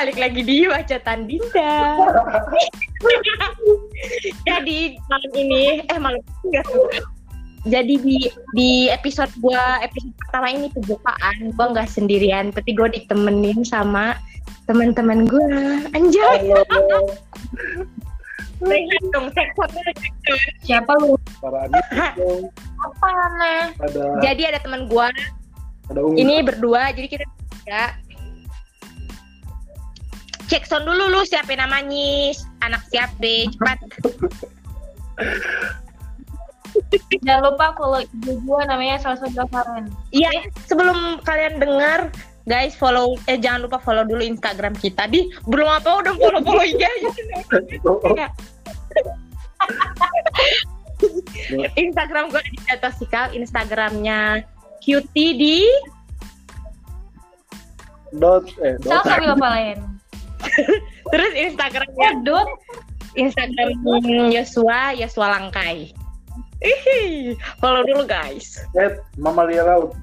balik lagi di Wacotan Dinda. Jadi malam ini, eh malam ini enggak jadi di di episode gua episode pertama ini pembukaan gua nggak sendirian tapi gua ditemenin sama teman-teman gua anjay Rehat dong, Siapa lu? Para. Apa? Ada Jadi ada teman gua ada Ungu. ini berdua, jadi kita ya cek sound dulu lu siapa namanya anak siap deh cepat Jangan lupa follow ibu gua namanya Salsa Gavaren. Iya, sebelum kalian dengar, guys follow eh jangan lupa follow dulu Instagram kita. Di belum apa udah follow follow IG aja. Instagram gue di atas sikal, Instagramnya cutie di dot eh dot Salsa apa lain? terus Instagramnya Dot. Instagram Yosua Yosua Langkai. Ih, follow dulu guys. eh Mamalia Laut.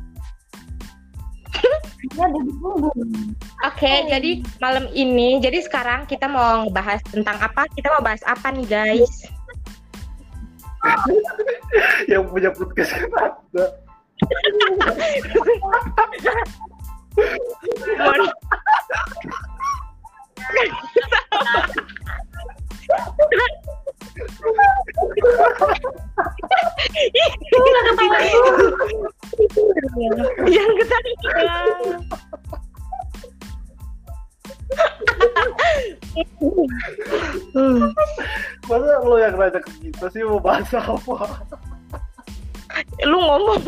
Ya, ada di Google. Oke, jadi malam ini, jadi sekarang kita mau ngebahas tentang apa? Kita mau bahas apa nih guys? Yang punya podcast kan. Mohon- Ketawa. Hmm. Masa lo yang nanya ke kita sih mau bahas apa? Lu ngomong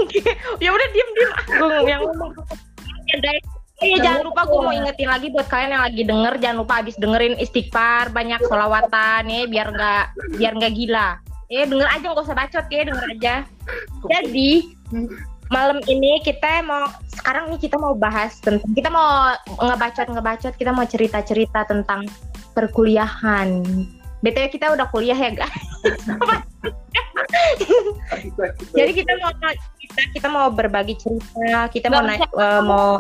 ya udah diem diem gue yang ngomong. Ya, guys. Eh, jangan lupa gue mau ingetin lagi buat kalian yang lagi denger jangan lupa abis dengerin istighfar banyak solawatan ya biar nggak biar nggak gila. Ya denger aja nggak usah bacot ya denger aja. Jadi malam ini kita mau sekarang nih kita mau bahas tentang kita mau ngebacot ngebacot kita mau cerita cerita tentang perkuliahan. Btw kita udah kuliah ya guys? Jadi kita mau kita kita mau berbagi cerita kita mau naik eh, mau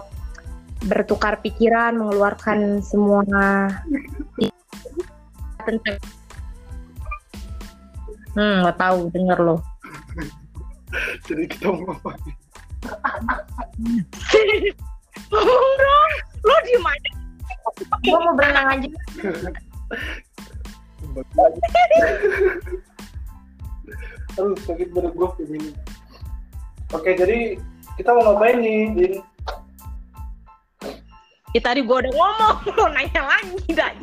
bertukar pikiran mengeluarkan semua tentang hmm nggak tahu denger lo Jadi kita mau apa? ngomong dong lo di mana Gua mau berenang aja. Aduh sakit badan gue. Oke jadi kita mau ngapain nih, Din? Ya tadi gua udah ngomong lo nanya lagi gak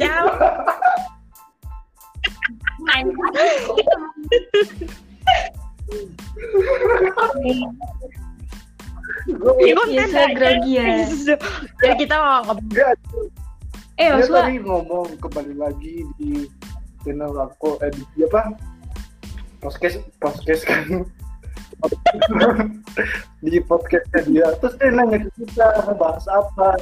Biasa nanya, grogi ya. jadi kita mau ngobrol Eh, dia tadi ngomong kembali lagi di channel aku eh di apa? Podcast podcast kan. di podcastnya dia. Terus dia nanya ke kita bahas apa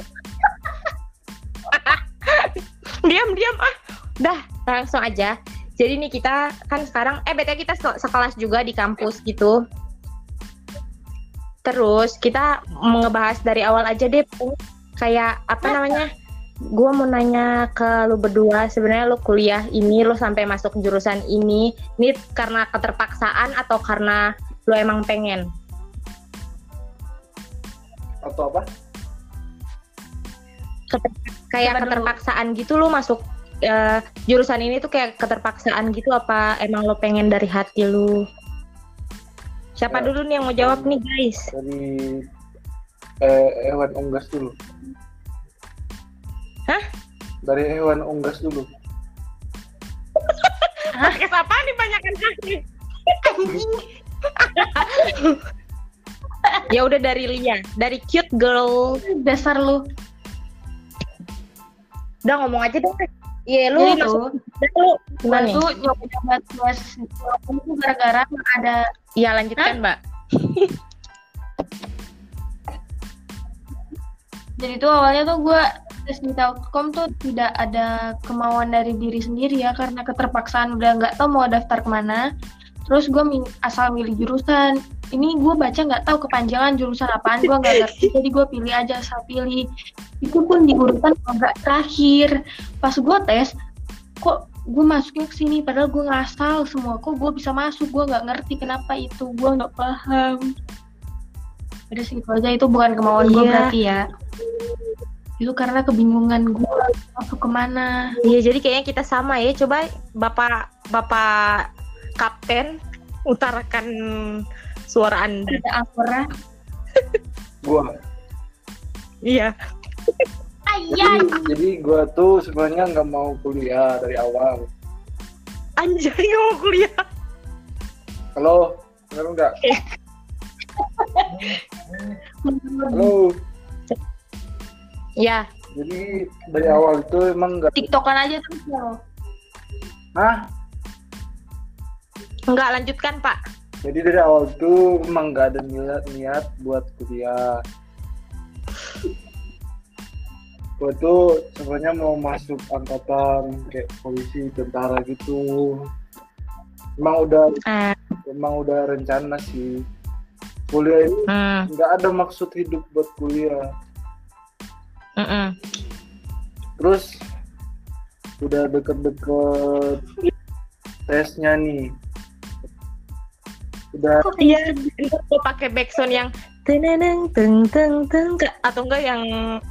diam diam ah. Dah langsung aja. Jadi nih kita kan sekarang eh btw kita se- sekelas juga di kampus gitu. Terus kita mau ngebahas dari awal aja deh kayak apa namanya? Gue mau nanya ke lu berdua sebenarnya lu kuliah ini lu sampai masuk jurusan ini ini karena keterpaksaan atau karena lu emang pengen? Atau apa kayak Coba dulu. keterpaksaan gitu lu masuk eh, jurusan ini tuh kayak keterpaksaan gitu apa emang lo pengen dari hati lu siapa Ya. dulu nih yang mau jawab nih guys dari eh, hewan unggas dulu Hah? dari hewan unggas dulu pakai apa nih banyak kaki ya udah dari Lia dari cute girl Dasar lu. Udah ngomong aja dong iya lu Jadi masuk lu. Gimana tuh nyoba-nyoba tes itu gara-gara ada iya lanjutkan mbak. Jadi tuh awalnya tuh gue tes di Telkom tuh tidak ada kemauan dari diri sendiri ya karena keterpaksaan. Udah nggak tahu mau daftar ke mana. Terus gue asal milih jurusan ini gue baca nggak tahu kepanjangan jurusan apaan gue nggak ngerti. Jadi gue pilih aja asal pilih. Itu pun di urutan agak terakhir. Pas gue tes kok gue masuknya ke sini padahal gue ngasal semua. Kok gue bisa masuk? Gue nggak ngerti kenapa itu. Gue nggak paham. Udah segitu aja. Itu bukan kemauan gue Iya. berarti ya. Itu karena kebingungan gue masuk ke mana. Iya, jadi kayaknya kita sama ya. Coba Bapak Bapak Kapten utarakan suara Anda. ada Aura Gua. Iya. ayah Jadi, jadi gua tuh sebenarnya nggak mau kuliah dari awal. Anjay nggak mau kuliah. Halo, dengar nggak? Halo. Ya, Jadi dari awal itu emang nggak. tiktokan aja terus ya Hah? nggak lanjutkan Pak. Jadi dari awal itu emang nggak ada niat niat buat kuliah. Gue tuh sebenarnya mau masuk angkatan kayak polisi, tentara gitu. Emang udah Eh, emang udah rencana sih. Kuliah ini hmm, nggak ada maksud hidup buat kuliah. mm-mm. Terus udah deket-deket tesnya nih. Udah Iya, gue pakai backsound yang teneneng teng teng teng. Atau enggak yang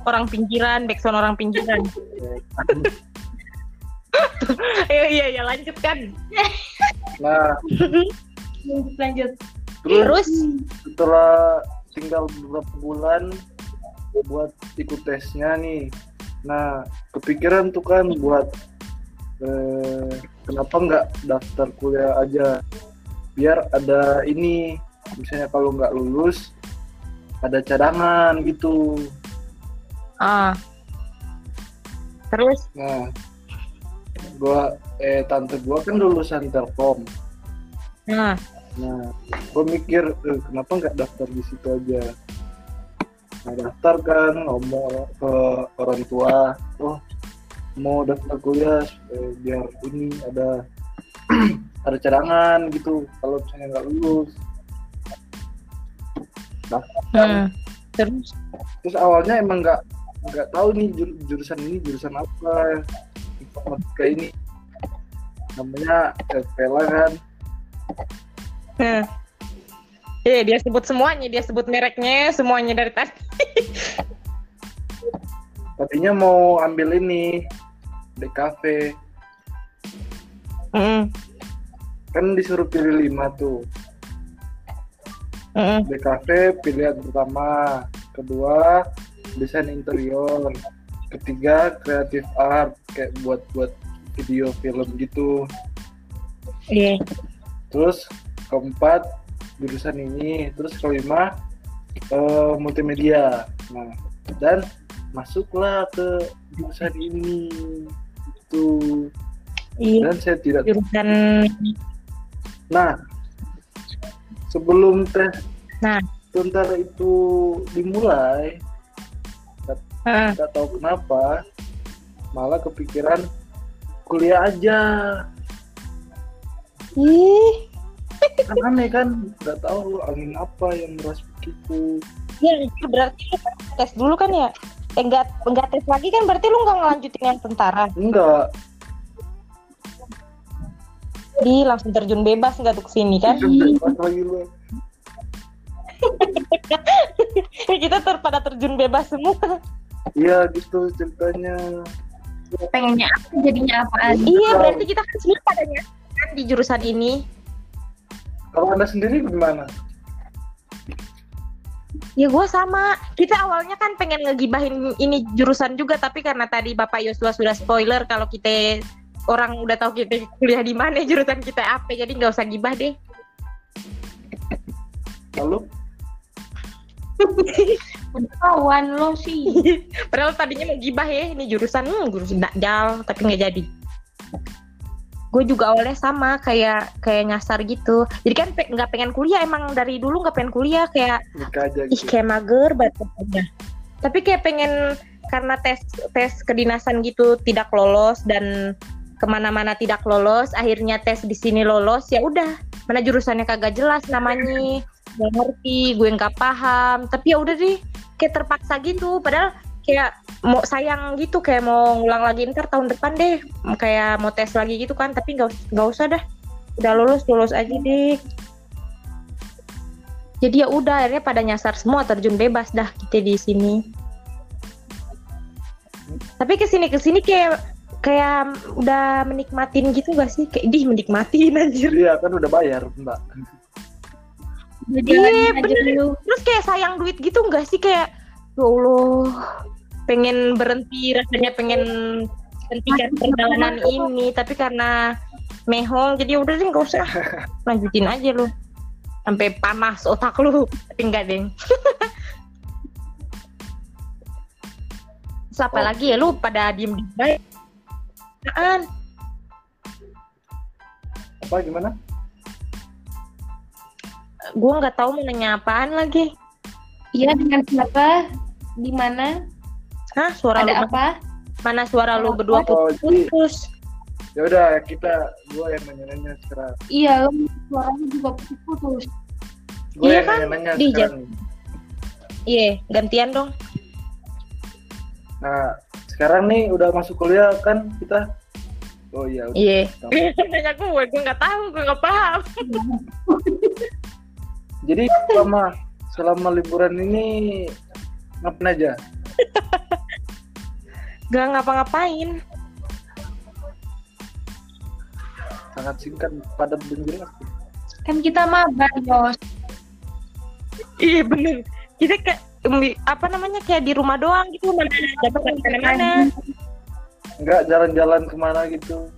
orang pinggiran, backsound orang pinggiran. Iya iya iya lanjutkan. nah. Lanjut lanjut. Terus Terus? setelah tinggal beberapa bulan buat ikut tesnya nih. Nah kepikiran tuh kan buat eh, kenapa nggak daftar kuliah aja biar ada ini misalnya kalau nggak lulus ada cadangan gitu ah. Terus nah gua eh tante gua kan lulusan telkom nah, Nah, gue mikir eh, kenapa nggak daftar di situ aja. Nah, daftar kan ngomong ke orang tua, oh mau daftar kuliah eh, biar ini ada ada cadangan gitu kalau misalnya nggak lulus. Daftar. hmm. terus Terus awalnya emang nggak nggak tahu nih jur- jurusan ini jurusan apa informatika ini namanya FPLA kan Nah. Iya, dia sebut semuanya, dia sebut mereknya, semuanya dari tadi. tadinya mau ambil ini DKV Mm, kan disuruh pilih lima tuh. DKV pilihan pertama kedua desain interior ketiga kreatif art kayak buat buat video film gitu. Iya. terus keempat jurusan ini. Terus kelima eh, multimedia. Nah dan masuklah ke jurusan ini. Itu Iya. dan saya tidak Jurusan Nah, sebelum tes Nah. tentara itu dimulai, nggak tahu kenapa, malah kepikiran kuliah aja. Ih, Kan aneh kan, nggak tahu angin apa yang meras begitu. ya itu berarti lu tes dulu kan ya? Eh, enggak enggak tes lagi kan berarti lu nggak ngelanjutin yang tentara. Enggak, Di langsung terjun bebas nggak tuh ke sini kan? bebas lagi lu. Kita ter pada terjun bebas semua. Iya gitu ceritanya. pengennya apa jadinya apaan iya, berarti kita kan semua pada nyasar kan di jurusan ini. Kalau anda sendiri gimana? Ya gue sama. Kita awalnya kan pengen ngegibahin ini jurusan juga, tapi karena tadi Bapak Yosua sudah spoiler kalau kita orang udah tahu kita kuliah di mana jurusan kita apa, jadi nggak usah gibah deh. Lalu kawan lo sih Padahal tadinya mau gibah ya, ini jurusan hmm, jurusan dakjal, tapi nggak jadi. Gue juga awalnya sama kayak kayak nyasar gitu. Jadi kan pe- nggak pengen kuliah emang dari dulu nggak pengen kuliah kayak aja ih gitu. kayak mager banget. Tapi kayak pengen karena tes tes kedinasan gitu tidak lolos dan ke mana-mana tidak lolos, akhirnya tes di sini lolos ya udah. Mana jurusannya kagak jelas namanya. Gak ngerti gue nggak paham. Tapi ya udah deh kayak terpaksa gitu. Padahal kayak mau sayang gitu kayak mau ngulang lagi ntar tahun depan deh. Kayak mau tes lagi gitu kan tapi nggak nggak usah dah. Udah lulus lulus aja deh. Jadi ya udah akhirnya pada nyasar semua terjun bebas dah kita di sini. Tapi ke sini ke sini kayak kayak udah menikmatin gitu gak sih? Kayak di menikmatin anjir. Iya kan udah bayar mbak. Jadi Iya, bener. lu. terus kayak sayang duit gitu gak sih? Kayak ya Allah pengen berhenti rasanya pengen hentikan perjalanan ini tapi karena mehong jadi udah deh nggak usah. Lanjutin aja lu. Sampai panas otak lu tapi enggak deng. Terus apa Oh. lagi ya? Lu pada diem di baik Apaan? Apa gimana? gua nggak tahu mau nanya apaan lagi Iya dengan siapa? Di mana? Hah suara lu Ada apa? mana suara lu berdua Oh, jadi putus ya udah kita gua yang nanya-nanya sekarang. Iya, lu suaranya juga putus-putus. Gua Iya yang kan? nanya-nanya Di sekarang. iya gantian dong Nah sekarang nih udah masuk kuliah kan kita. Oh iya. iya nanya gue gue nggak tahu gue nggak paham Jadi selama selama liburan ini ngapain aja? Gak ngapa-ngapain Sangat singkat, padat dan jelas. Kan kita mabar, Yos. iya bener kita kayak apa namanya kayak di rumah doang gitu mana dapat ke mana-mana Enggak jalan-jalan ke mana gitu.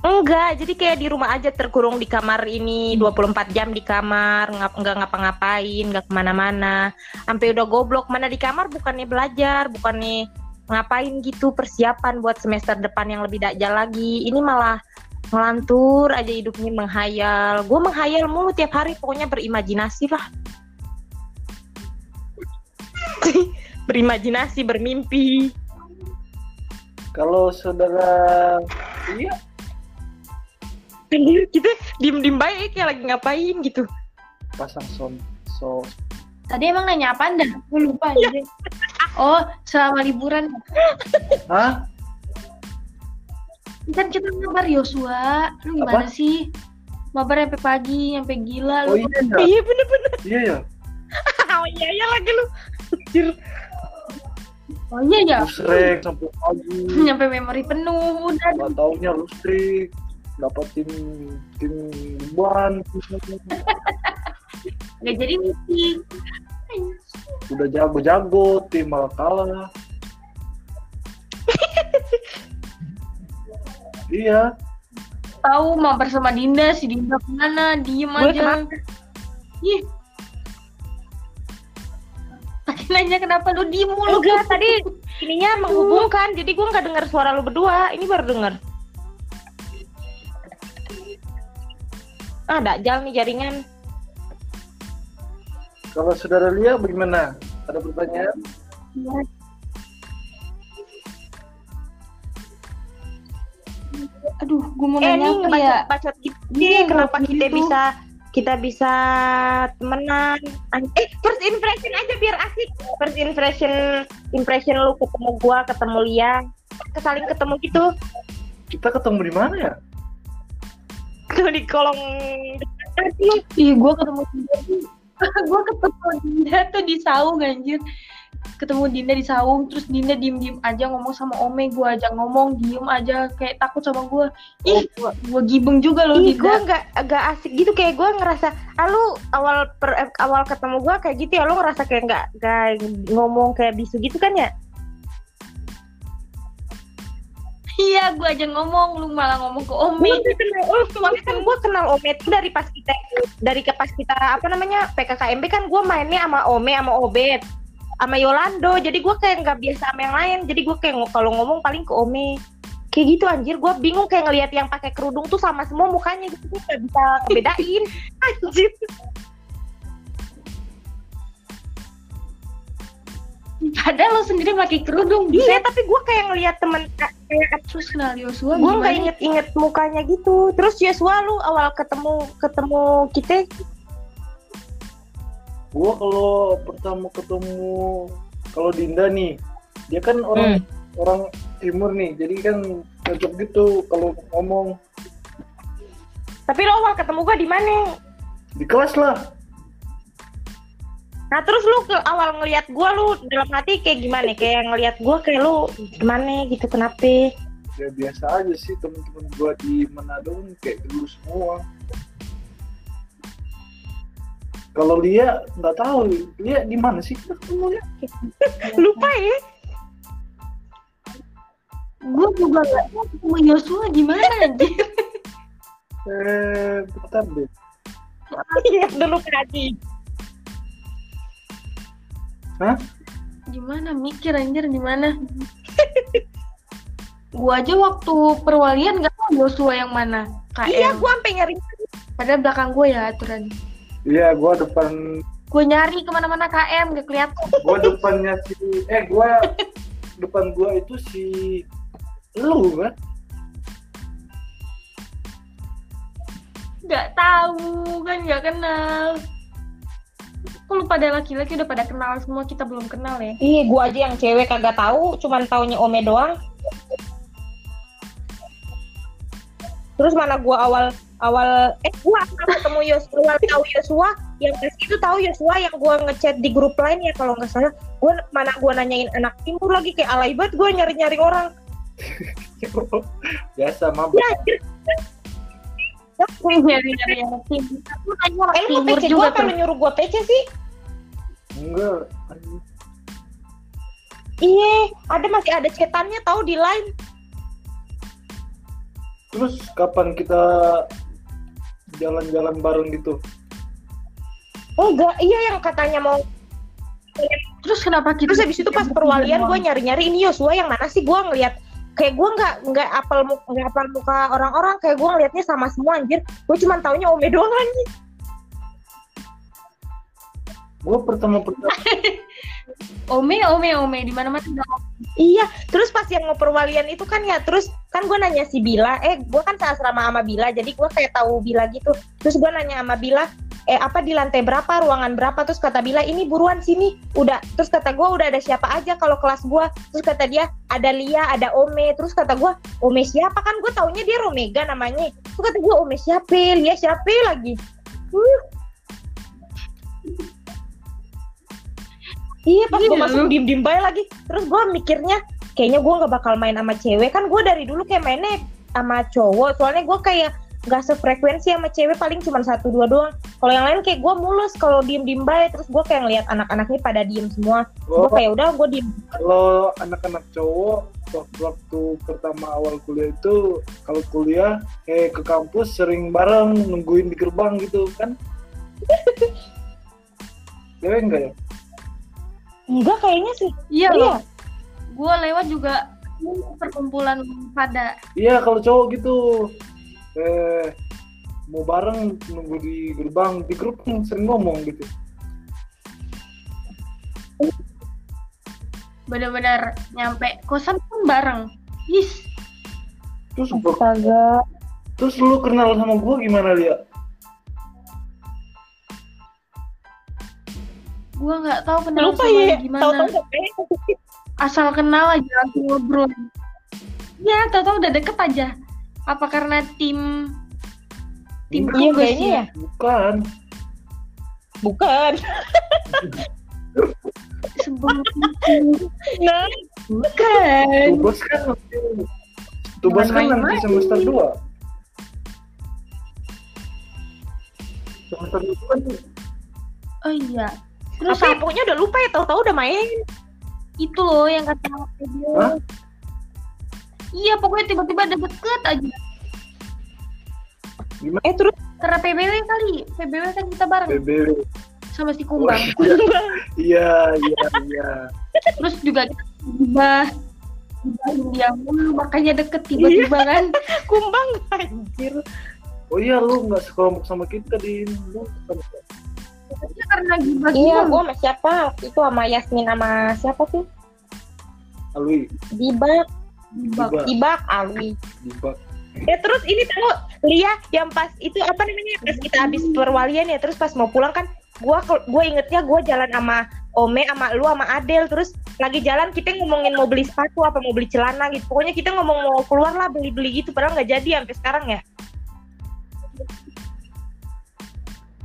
enggak jadi kayak di rumah aja terkurung di kamar ini 24 jam di kamar ngap nggak ngapa-ngapain nggak ke mana-mana. Sampai udah goblok mana di kamar bukannya belajar bukannya ngapain gitu persiapan buat semester depan yang lebih dajal lagi. Ini malah ngelantur aja hidupnya menghayal. Gue menghayal mulu tiap hari pokoknya berimajinasi lah berimajinasi bermimpi Kalau saudara iya kita diem-diem baik kayak lagi ngapain gitu pasang son so Tadi emang nanya apa dah? Gue lupa aja. Oh, selama liburan. Hah? Kan kita mabar Yosua. Lu gimana Apa? sih? Mabar sampai pagi, sampai gila Oh lu. iya ya. iya bener-bener Iya ya. oh iya iya lagi lu Anjir. Oh iya ya. Musrek sampai pagi. Nyampe memori penuh. Udah. Gak taunya lu strik dapat tim ban Gak jadi meeting. udah jago-jago tim malah kalah iya Tahu mabar sama Dinda, si Dinda ke mana? Diem aja. ke mana? Ih. Nanya kenapa lu diem mulu kan? tadi ininya menghubungkan jadi gue nggak dengar suara lu berdua. Ini baru denger ah dajal nih jaringan. Kalau saudara Lia bagaimana? Ada pertanyaan? Aduh, gue mau eh nanya nih apa ya? ngebacot-bacot gitu Iya, nih kenapa kita gitu. bisa kita bisa temenan. An- eh first impression aja biar asik. First impression impression lu ketemu gua ketemu Lia. Kesaling ketemu gitu. Kita ketemu di mana ya? Ketemu di kolong Ih, gue ketemu Dinda tuh. gue ketemu Dinda tuh di saung anjir. Ketemu Dinda di saung, terus Dinda diem-diem aja ngomong sama Ome, gue aja ngomong, diem aja kayak takut sama gue. Ih, Oh, gue gibeng juga loh Ih, gue nggak agak asik gitu kayak gue ngerasa, ah lu awal per, eh, awal ketemu gue kayak gitu ya, lu ngerasa kayak nggak nggak ngomong kayak bisu gitu kan ya? Iya, gue aja ngomong, lu malah ngomong ke Ome. Gue kenal, oh, kan gue kenal Ome tuh dari pas kita dari ke pas kita apa namanya PKKMB kan gue mainnya sama Ome sama Obet sama Yolando, jadi gue kayak nggak biasa sama yang lain, jadi gue kayak kalau ngomong paling ke Ome. Kayak gitu anjir. Gue bingung kayak ngelihat yang pakai kerudung tuh sama semua mukanya gitu. Gue nggak bisa ngebedain. Anjir. Padahal lo sendiri pakai kerudung. Iya, tapi gue kayak ngeliat temen kayak Terus kenal Yosua. Gue nggak inget-inget mukanya gitu. Terus Yosua lu awal ketemu ketemu kita Gua kalau pertama ketemu kalau Dinda nih, dia kan orang orang timur nih, jadi kan cocok gitu kalau ngomong Tapi lo awal ketemu gue di mana? di kelas lah. Nah terus lu ke awal ngelihat gue lu dalam hati kayak gimana? Kayak ngelihat gue kayak lu gimana gitu kenapa? Ya biasa aja sih temen-temen gua di Manado kayak dulu semua. Kalau Lia nggak tahu, Lia di mana sih ketemu ya? Lupa ya? Gue juga gak tahu ketemu Yosua gimana anjir. Eh, bentar deh. Ingat dulu kaji. Gimana mikir anjir gimana? gua aja waktu perwalian gak tahu Yosua yang mana. KM. Iya, gue sampai nyari. Padahal belakang gue ya aturan. Iya, gua depan Gue nyari ke mana-mana KM gak kelihatan. gua depannya si eh gua depan gua itu si lu kan Gak tahu kan gak kenal. Kok lu pada laki-laki udah pada kenal semua kita belum kenal ya? Iya, gue aja yang cewek kagak tahu, cuman taunya Ome doang. Terus mana gue awal awal eh gue awal ketemu Yosua awal tahu Yosua yang pas itu tahu Yosua yang gue ngechat di grup lain ya kalau nggak salah. Gue mana gue nanyain anak timur lagi kayak alay banget gue nyari nyari orang. Biasa mabuk. Ya Nyari-nyari yang tim. Aku tanya orang eh lu timur PC juga gue kalau tuh. nyuruh gue PC sih. Enggak iya ada masih ada chatannya tahu di line. Terus kapan kita jalan-jalan bareng gitu. Enggak iya yang katanya mau Terus kenapa kita? Terus habis itu pas perwalian gue nyari-nyari ini Yosua yang mana sih? Gue ngeliat kayak gue nggak nggak muka nggak apal muka orang-orang kayak gue ngeliatnya sama semua anjir. Gue cuma taunya Ome doang anjir gua pertama pertama Ome, Ome, Ome di mana-mana. iya terus pas yang mau itu kan ya terus kan gue nanya si Bila eh gue kan seasrama sama Bila jadi gue kayak tahu Bila gitu. Terus gue nanya sama Bila eh apa di lantai berapa ruangan berapa? Terus kata Bila ini buruan sini. Udah terus kata gue udah ada siapa aja kalau kelas gue terus kata dia ada Lia ada Ome. Terus kata gue Ome siapa? Kan gue taunya dia Romega namanya. Terus kata gue Ome siapa? Lia siapa? lagi. Uh. Iya pas gue Iya, masuk lu. diem diem baik lagi. Terus gue mikirnya kayaknya gue nggak bakal main sama cewek. Kan gue dari dulu kayak mainnya sama cowok. Soalnya gue kayak nggak sefrekuensi sama cewek paling cuma satu dua doang. Kalau yang lain kayak gue mulus kalau diem diem baik terus gue kayak ngeliat anak-anaknya pada diem semua. Gue kayak udah gue diem. Kalau anak-anak cowok waktu, waktu pertama awal kuliah itu kalau kuliah eh ke kampus sering bareng nungguin di gerbang gitu kan? Cewek enggak ya enggak kayaknya sih Iya iya loh. Gue lewat juga perkumpulan pada. iya kalau cowok gitu eh mau bareng nunggu di gerbang di grup kan sering ngomong gitu Bener-bener nyampe kosan pun bareng. Yes. terus astaga terus lu kenal sama gue gimana Lia Gue nggak tahu kenal lupa sama ya gimana. nggak kayak Asal kenal aja langsung ngobrol. Ya, tahu-tahu udah deket aja. Apa karena tim tim iya tugas kayaknya ya bukan bukan Sebelum itu. nah Bukan. tugas kan nanti tugas kan nanti semester 2 semester 2 kan Oh iya. Terus tapi apa pokoknya udah lupa ya tahu-tahu udah main itu loh yang kata dia. Hah? Iya, pokoknya tiba-tiba ada deket aja. gimana eh terus Karena PBW kali. PBW kan kita bareng BBW sama si Kumbang. iya iya iya Terus juga kita tiba dia mulu makanya deket tiba-tiba kan. kumbang anjir oh iya lu nggak sekelompok sama kita di lu sama Itu karena gibah Iya, gue sama siapa? Waktu itu sama Yasmin sama siapa sih? Alwi Dibak, gibah. Dibak. Dibak, Alwi. Dibak Ya terus ini tahu Lia yang pas itu apa namanya pas kita habis perwalian ya terus pas mau pulang kan gua gue ingetnya gua jalan sama Ome sama lu sama Adel terus lagi jalan kita ngomongin mau beli sepatu apa mau beli celana gitu pokoknya kita ngomong mau keluar lah beli-beli gitu padahal nggak jadi sampai sekarang ya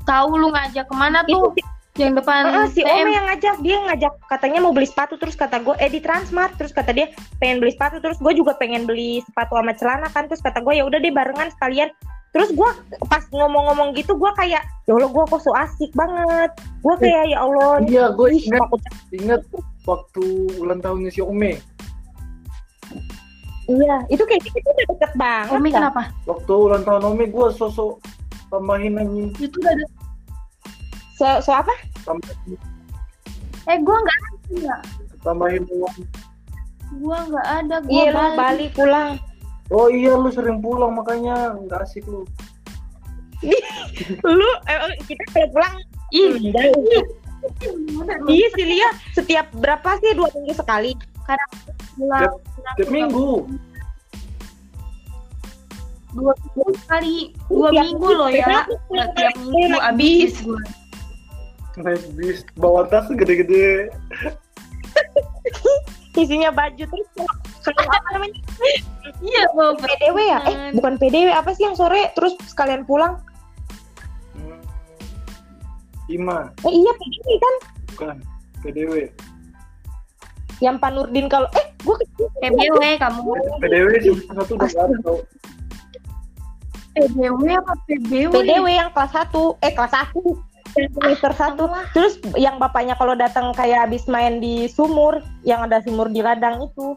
Tahu lu ngajak ke mana tuh? itu Yang depan Heeh, si TM. Ome yang ngajak dia ngajak katanya mau beli sepatu terus kata gue eh di Transmart terus kata dia pengen beli sepatu terus gue juga pengen beli sepatu sama celana kan terus kata gue ya udah deh barengan sekalian terus gue pas ngomong-ngomong gitu gue kayak ya Allah gue kok so asik banget gue kayak ya Allah iya gue ih, ingat takut ingat waktu ulang tahunnya si Ome iya itu kayak gitu udah deket banget kan? kenapa? waktu ulang tahun Ome gue sosok tambahin anjing Itu udah ada. so, so apa? Tambahin, Eh, gua nggak ada. tambahin uang. Gua nggak ada. Gua iya balik. balik pulang. Oh iya lu sering pulang makanya nggak asik lu. Lu eh, kita kalau pulang? Ih, hmm, iya sih Lia setiap berapa sih? Dua minggu sekali. Pulang tiap minggu dua minggu sekali. Dua Tiap minggu loh ya. Tiap Nggak tiap minggu abis gua naik bis bawa tas gede-gede. Isinya baju terus kalau- apa namanya? Iya gua PDW ya? Eh bukan PDW apa sih yang sore? Terus sekalian pulang? Hmm. Ima. Eh iya PDW kan? Bukan PDW yang Pak Nurdin kalau eh gue kecil. PBW kamu. PDW sih satu udah ada tau PBW apa PBW PDW yang kelas 1 eh kelas 1 yang semester 1 terus yang bapaknya kalau datang kayak habis main di sumur yang ada sumur di ladang itu.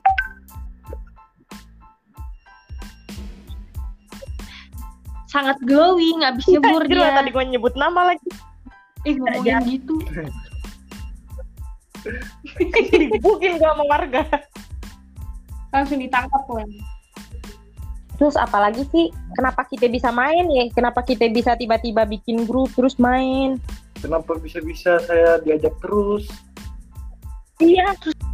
Sangat glowing abis nyebur Anjir, dia tadi gue nyebut nama lagi. Eh ngomongin gitu. Digebukin gua sama warga. Langsung ditangkap loh terus apalagi sih kenapa kita bisa main ya? Kenapa kita bisa tiba-tiba bikin grup terus main? Kenapa bisa-bisa saya diajak terus? Iya terus